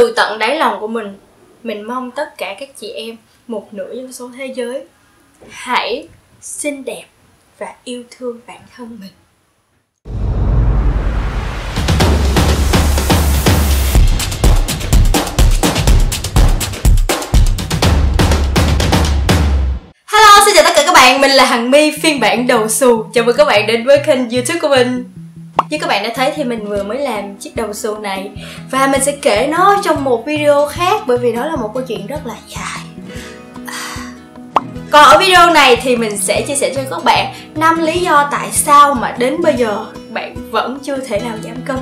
từ tận đáy lòng của mình mình mong tất cả các chị em một nửa dân số thế giới hãy xinh đẹp và yêu thương bản thân mình. Hello, xin chào tất cả các bạn, mình là Hằng My phiên bản đầu xù. Chào mừng các bạn đến với kênh youtube của mình như các bạn đã thấy thì mình vừa mới làm chiếc đầu xù này. Và mình sẽ kể nó trong một video khác, Bởi vì đó là một câu chuyện rất là dài. Còn ở video này thì mình sẽ chia sẻ cho các bạn năm lý do tại sao mà đến bây giờ bạn vẫn chưa thể nào giảm cân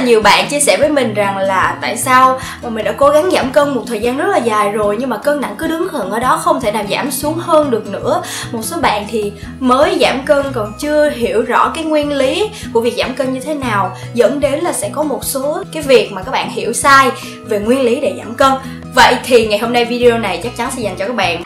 nhiều bạn chia sẻ với mình rằng là tại sao mà mình đã cố gắng giảm cân một thời gian rất là dài rồi, nhưng mà cân nặng cứ đứng khẩn ở đó không thể nào giảm xuống hơn được nữa. Một số bạn thì mới giảm cân còn chưa hiểu rõ cái nguyên lý của việc giảm cân như thế nào, dẫn đến là sẽ có một số cái việc mà các bạn hiểu sai về nguyên lý để giảm cân. Vậy thì ngày hôm nay video này chắc chắn sẽ dành cho các bạn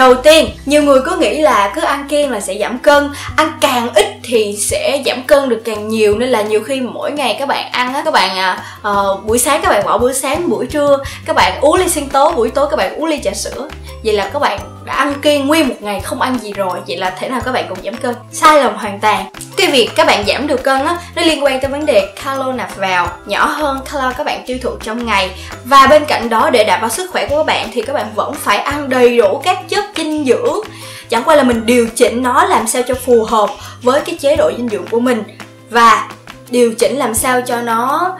đầu tiên nhiều người cứ nghĩ là cứ ăn kiêng là sẽ giảm cân. Ăn càng ít thì sẽ giảm cân được càng nhiều. Nên là nhiều khi mỗi ngày các bạn ăn á các bạn à uh, buổi sáng các bạn bỏ bữa sáng buổi trưa các bạn uống ly sinh tố buổi tối các bạn uống ly trà sữa. Vậy là các bạn đã ăn kiêng nguyên một ngày không ăn gì rồi. Vậy là thế nào các bạn cũng giảm cân. Sai lầm hoàn toàn cái việc các bạn giảm được cân á, nó liên quan tới vấn đề calo nạp vào, nhỏ hơn calo các bạn tiêu thụ trong ngày. Và bên cạnh đó, để đảm bảo sức khỏe của các bạn thì các bạn vẫn phải ăn đầy đủ các chất dinh dưỡng. Chẳng qua là mình điều chỉnh nó làm sao cho phù hợp với cái chế độ dinh dưỡng của mình và điều chỉnh làm sao cho nó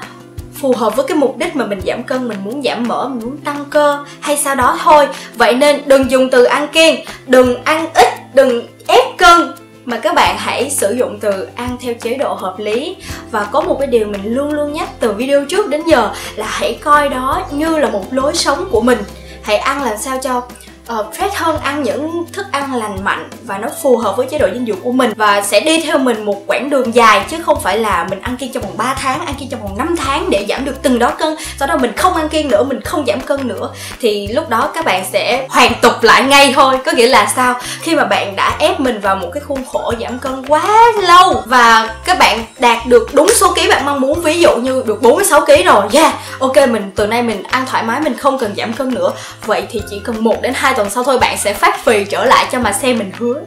phù hợp với cái mục đích mà mình giảm cân, mình muốn giảm mỡ, mình muốn tăng cơ hay sau đó thôi. Vậy nên đừng dùng từ ăn kiêng, đừng ăn ít, đừng ép cân mà các bạn hãy sử dụng từ ăn theo chế độ hợp lý. Và có một cái điều mình luôn luôn nhắc từ video trước đến giờ là hãy coi đó như là một lối sống của mình. Hãy ăn làm sao cho Ờ, uh, fresh hơn ăn những thức ăn lành mạnh và nó phù hợp với chế độ dinh dưỡng của mình và sẽ đi theo mình một quãng đường dài chứ không phải là mình ăn kiêng trong vòng 3 tháng ăn kiêng trong vòng 5 tháng để giảm được từng đó cân. Sau đó mình không ăn kiêng nữa mình không giảm cân nữa. Thì lúc đó các bạn sẽ hoàn tục lại ngay thôi. Có nghĩa là sao? Khi mà bạn đã ép mình vào một cái khuôn khổ giảm cân quá lâu và các bạn đạt được đúng số ký bạn mong muốn ví dụ như được 46 ký rồi yeah ok mình từ nay mình ăn thoải mái mình không cần giảm cân nữa. Vậy thì chỉ cần một đến hai tuần sau thôi, bạn sẽ phát phì trở lại cho mà xem mình hứa.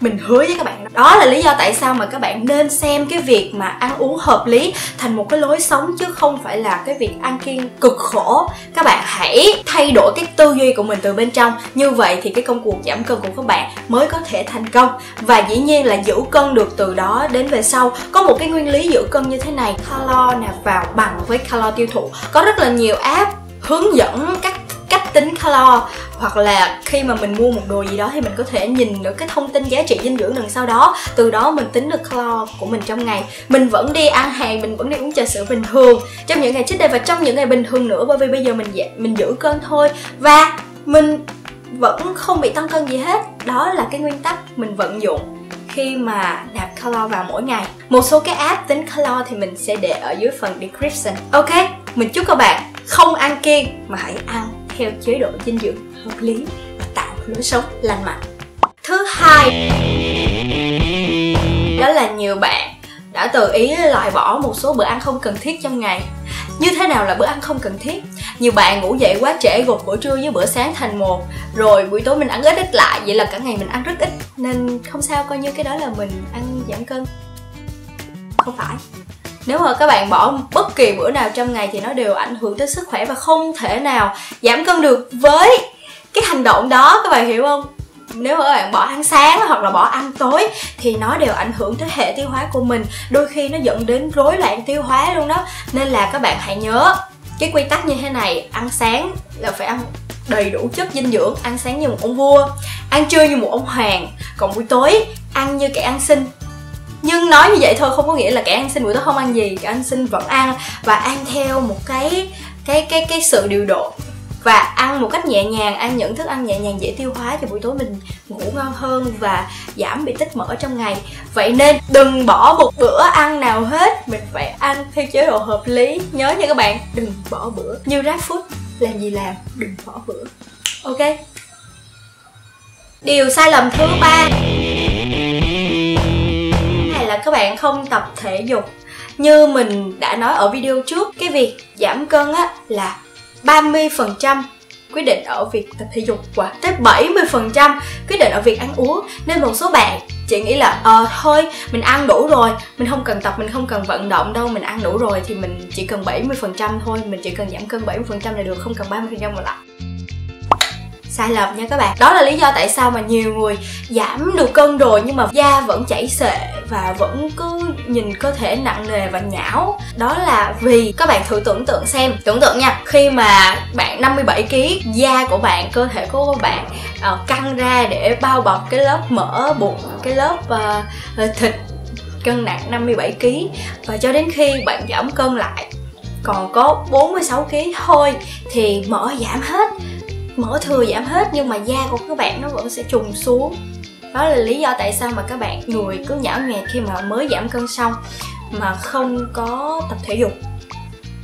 Mình hứa với các bạn đó là lý do tại sao mà các bạn nên xem cái việc mà ăn uống hợp lý thành một cái lối sống chứ không phải là cái việc ăn kiêng cực khổ. Các bạn hãy thay đổi cái tư duy của mình từ bên trong. Như vậy thì cái công cuộc giảm cân của các bạn mới có thể thành công. Và dĩ nhiên là giữ cân được từ đó đến về sau. Có một cái nguyên lý giữ cân như thế này. Calo nạp vào bằng với calo tiêu thụ. Có rất là nhiều app hướng dẫn cách cách tính calo hoặc là khi mà mình mua một đồ gì đó thì mình có thể nhìn được cái thông tin giá trị dinh dưỡng đằng sau đó. Từ đó mình tính được calo của mình trong ngày. Mình vẫn đi ăn hàng, mình vẫn đi uống trà sữa bình thường. Trong những ngày trước đây và trong những ngày bình thường nữa, bởi vì bây giờ mình mình giữ cân thôi. Và mình vẫn không bị tăng cân gì hết. Đó là cái nguyên tắc mình vận dụng khi mà nạp calo vào mỗi ngày. Một số cái app tính calo thì mình sẽ để ở dưới phần description. Ok, mình chúc các bạn không ăn kiêng mà hãy ăn theo chế độ dinh dưỡng hợp lý và tạo lối sống lành mạnh. Thứ hai, đó là nhiều bạn đã tự ý loại bỏ một số bữa ăn không cần thiết trong ngày. Như thế nào là bữa ăn không cần thiết? Nhiều bạn ngủ dậy quá trễ gộp bữa trưa với bữa sáng thành một rồi buổi tối mình ăn ít ít lại, vậy là cả ngày mình ăn rất ít. Nên không sao, coi như cái đó là mình ăn giảm cân. Không phải nếu mà các bạn bỏ bất kỳ bữa nào trong ngày thì nó đều ảnh hưởng tới sức khỏe và không thể nào giảm cân được. Với cái hành động đó, các bạn hiểu không? Nếu mà các bạn bỏ ăn sáng hoặc là bỏ ăn tối thì nó đều ảnh hưởng tới hệ tiêu hóa của mình. Đôi khi nó dẫn đến rối loạn tiêu hóa luôn đó. Nên là các bạn hãy nhớ cái quy tắc như thế này, ăn sáng là phải ăn đầy đủ chất dinh dưỡng, ăn sáng như một ông vua, ăn trưa như một ông hoàng. Còn buổi tối, ăn như kẻ ăn xin nhưng nói như vậy thôi, không có nghĩa là kẻ ăn xin buổi tối không ăn gì. Kẻ ăn xin vẫn ăn và ăn theo một cái cái cái cái sự điều độ. Và ăn một cách nhẹ nhàng, ăn những thức ăn nhẹ nhàng dễ tiêu hóa cho buổi tối mình ngủ ngon hơn và giảm bị tích mỡ trong ngày. Vậy nên đừng bỏ một bữa ăn nào hết. Mình phải ăn theo chế độ hợp lý. Nhớ nha các bạn, đừng bỏ bữa. Như grab food, làm gì làm, đừng bỏ bữa. Ok? Điều sai lầm thứ ba bạn không tập thể dục. Như mình đã nói ở video trước, cái việc giảm cân á, là 30% quyết định ở việc tập thể dục và tới 70% quyết định ở việc ăn uống. Nên một số bạn chị nghĩ là ờ thôi, mình ăn đủ rồi, mình không cần tập, mình không cần vận động đâu, mình ăn đủ rồi thì mình chỉ cần 70% thôi, mình chỉ cần giảm cân 70% là được, không cần 30% mà lại. Sai lầm nha các bạn. Đó là lý do tại sao mà nhiều người giảm được cân rồi nhưng mà da vẫn chảy xệ và vẫn cứ nhìn cơ thể nặng nề và nhão. Đó là vì các bạn thử tưởng tượng xem. Tưởng tượng nha khi mà bạn 57 kg da của bạn cơ thể của bạn uh, căng ra để bao bọc cái lớp mỡ bụng cái lớp uh, thịt cân nặng 57 kg và cho đến khi bạn giảm cân lại còn có 46 kg thôi thì mỡ giảm hết. Mỡ thừa giảm hết nhưng mà da của các bạn nó vẫn sẽ trùng xuống đó là lý do tại sao mà các bạn người cứ nhão nhẹt khi mà mới giảm cân xong mà không có tập thể dục.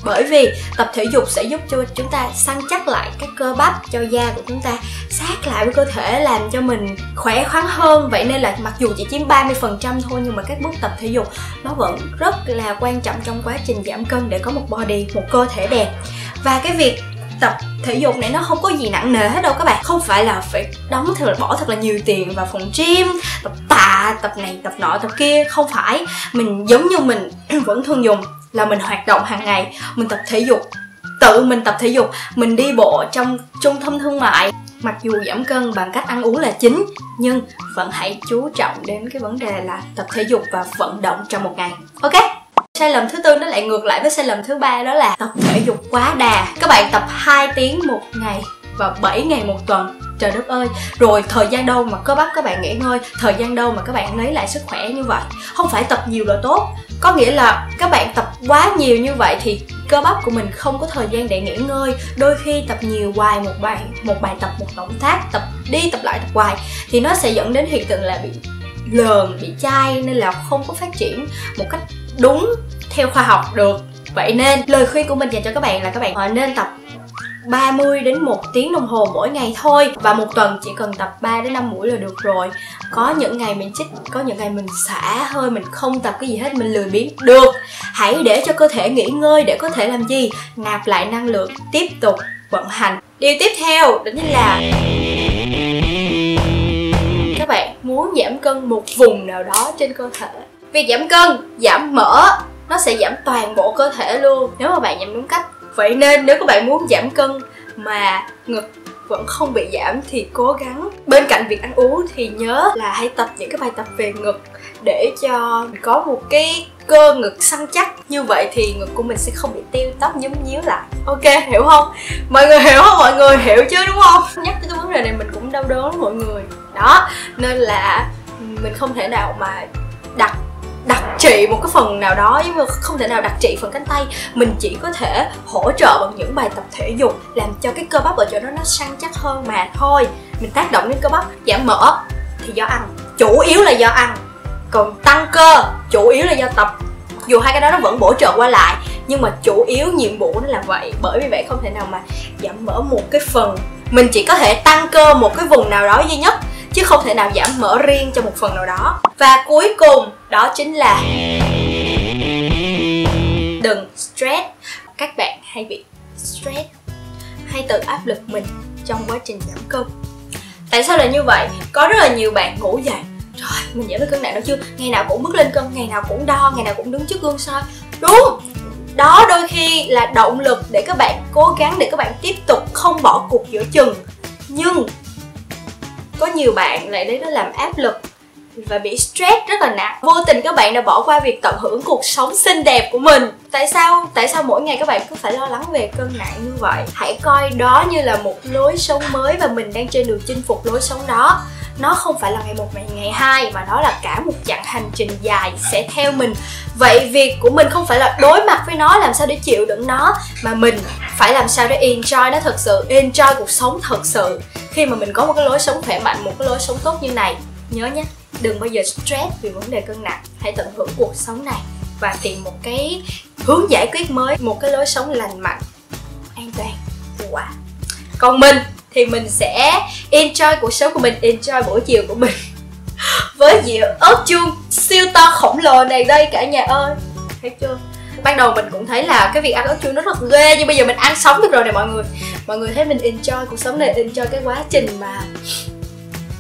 Bởi vì tập thể dục sẽ giúp cho chúng ta săn chắc lại các cơ bắp cho da của chúng ta, sát lại với cơ thể, làm cho mình khỏe khoắn hơn. Vậy nên là mặc dù chỉ chiếm 30% thôi nhưng mà các bước tập thể dục nó vẫn rất là quan trọng trong quá trình giảm cân để có một body, một cơ thể đẹp. Và cái việc tập thể dục này nó không có gì nặng nề hết đâu các bạn. Không phải là phải đóng thật là, bỏ thật là nhiều tiền vào phòng gym, tập tạ tập này, tập nọ, tập kia. Không phải. Mình giống như mình vẫn thường dùng là mình hoạt động hàng ngày, mình tập thể dục. Tự mình tập thể dục, mình đi bộ trong trung tâm thương mại. Mặc dù giảm cân bằng cách ăn uống là chính, nhưng vẫn hãy chú trọng đến cái vấn đề là tập thể dục và vận động trong một ngày. Ok? Sai lầm thứ tư nó lại ngược lại với sai lầm thứ ba, đó là tập thể dục quá đà. Các bạn tập 2 tiếng một ngày và 7 ngày một tuần. Trời đất ơi, rồi thời gian đâu mà cơ bắp các bạn nghỉ ngơi, thời gian đâu mà các bạn lấy lại sức khỏe như vậy? Không phải tập nhiều là tốt, có nghĩa là các bạn tập quá nhiều như vậy thì cơ bắp của mình không có thời gian để nghỉ ngơi. Đôi khi tập nhiều hoài một bài một bài tập, một động tác, tập đi tập lại tập hoài thì nó sẽ dẫn đến hiện tượng là bị lờn, bị chai nên là không có phát triển một cách đúng theo khoa học được. Vậy nên, lời khuyên của mình dành cho các bạn là các bạn ờ, nên tập 30 đến 1 tiếng đồng hồ mỗi ngày thôi. Và một tuần chỉ cần tập 3 đến 5 buổi là được rồi. Có những ngày mình chích, có những ngày mình xả hơi, mình không tập cái gì hết, mình lười biếng. Được, hãy để cho cơ thể nghỉ ngơi để có thể làm gì? Nạp lại năng lượng, tiếp tục vận hành. Điều tiếp theo, đó chính là các bạn muốn giảm cân một vùng nào đó trên cơ thể. Việc giảm cân, giảm mỡ nó sẽ giảm toàn bộ cơ thể luôn. Nếu mà bạn giảm đúng cách. Vậy nên nếu các bạn muốn giảm cân mà ngực vẫn không bị giảm thì cố gắng. Bên cạnh việc ăn uống thì nhớ là hãy tập những cái bài tập về ngực để cho mình có một cái cơ ngực săn chắc. Như vậy thì ngực của mình sẽ không bị tiêu tóc, nhúm nhíu lại. Ok, hiểu không? Mọi người hiểu không? Mọi người hiểu chứ đúng không? Nhắc tới cái vấn đề này mình cũng đau đớn mọi người. Đó, nên là mình không thể nào mà đặt đặc trị một cái phần nào đó, nhưng mà không thể nào đặc trị phần cánh tay. Mình chỉ có thể hỗ trợ bằng những bài tập thể dục làm cho cái cơ bắp ở chỗ đó nó săn chắc hơn mà thôi. Mình tác động đến cơ bắp, giảm mỡ thì do ăn, chủ yếu là do ăn. Còn tăng cơ, chủ yếu là do tập. Dù hai cái đó nó vẫn bổ trợ qua lại, nhưng mà chủ yếu nhiệm vụ nó là vậy. Bởi vì vậy không thể nào mà giảm mỡ một cái phần mình chỉ có thể tăng cơ một cái vùng nào đó duy nhất, chứ không thể nào giảm mỡ riêng cho một phần nào đó. Và cuối cùng, đó chính là đừng stress. Các bạn hay bị stress, hay tự áp lực mình trong quá trình giảm cân tại sao lại như vậy? Có rất là nhiều bạn ngủ dậy rồi mình giảm được cân nặng đâu chưa? Ngày nào cũng bước lên cân, ngày nào cũng đo, ngày nào cũng đứng trước gương soi. Đúng! Đó đôi khi là động lực để các bạn cố gắng để các bạn tiếp tục không bỏ cuộc giữa chừng. Nhưng có nhiều bạn lại lấy nó làm áp lực và bị stress rất là nặng. Vô tình các bạn đã bỏ qua việc tận hưởng cuộc sống xinh đẹp của mình. Tại sao? Tại sao mỗi ngày các bạn cứ phải lo lắng về cân nặng như vậy? Hãy coi đó như là một lối sống mới và mình đang trên đường chinh phục lối sống đó nó không phải là ngày một, ngày ngày hai, mà nó là cả một chặng hành trình dài sẽ theo mình. Vậy việc của mình không phải là đối mặt với nó, làm sao để chịu đựng nó, mà mình phải làm sao để enjoy nó thật sự, enjoy cuộc sống thật sự. Khi mà mình có một cái lối sống khỏe mạnh, một cái lối sống tốt như này, nhớ nhé, đừng bao giờ stress vì vấn đề cân nặng. Hãy tận hưởng cuộc sống này và tìm một cái hướng giải quyết mới, một cái lối sống lành mạnh, an toàn, hiệu quả. Còn mình thì mình sẽ enjoy cuộc sống của mình enjoy buổi chiều của mình. Với dĩa ớt chuông siêu to khổng lồ này đây cả nhà ơi. Thấy chưa? Ban đầu mình cũng thấy là cái việc ăn ớt chuông nó rất ghê nhưng bây giờ mình ăn sống được rồi nè mọi người. Mọi người thấy mình enjoy cuộc sống này enjoy cái quá trình mà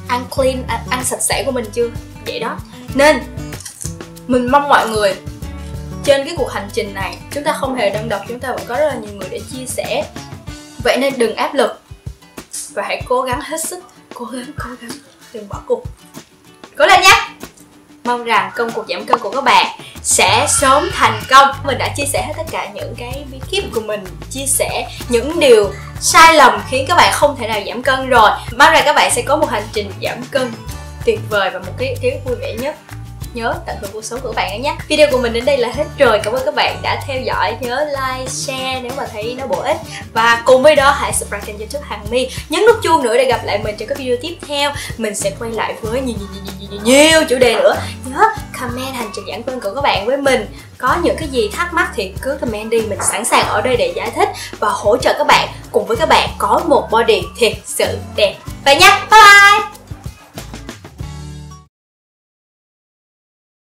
ăn clean ăn, ăn sạch sẽ của mình chưa? Vậy đó. Nên mình mong mọi người trên cái cuộc hành trình này chúng ta không hề đơn độc chúng ta vẫn có rất là nhiều người để chia sẻ. Vậy nên đừng áp lực và hãy cố gắng hết sức, cố gắng cố gắng, đừng bỏ cuộc. Cố lên nhé. Mong rằng công cuộc giảm cân của các bạn sẽ sớm thành công. Mình đã chia sẻ hết tất cả những cái bí kíp của mình, chia sẻ những điều sai lầm khiến các bạn không thể nào giảm cân rồi. Mong rằng các bạn sẽ có một hành trình giảm cân tuyệt vời và một cái ký vui vẻ nhất nhớ tận hưởng cuộc sống của bạn nhé. Video của mình đến đây là hết rồi. Cảm ơn các bạn đã theo dõi. Nhớ like share nếu mà thấy nó bổ ích. Và cùng với đó hãy subscribe kênh youtube hàng mi nhấn nút chuông nữa để gặp lại mình trong các video tiếp theo. Mình sẽ quay lại với nhiều nhiều nhiều nhiều, nhiều, nhiều chủ đề nữa. Nhớ comment hành trình giảng cân của các bạn với mình. Có những cái gì thắc mắc thì cứ comment đi. Mình sẵn sàng ở đây để giải thích và hỗ trợ các bạn. Cùng với các bạn có một body thiệt sự đẹp. Vậy nhé. bye bye.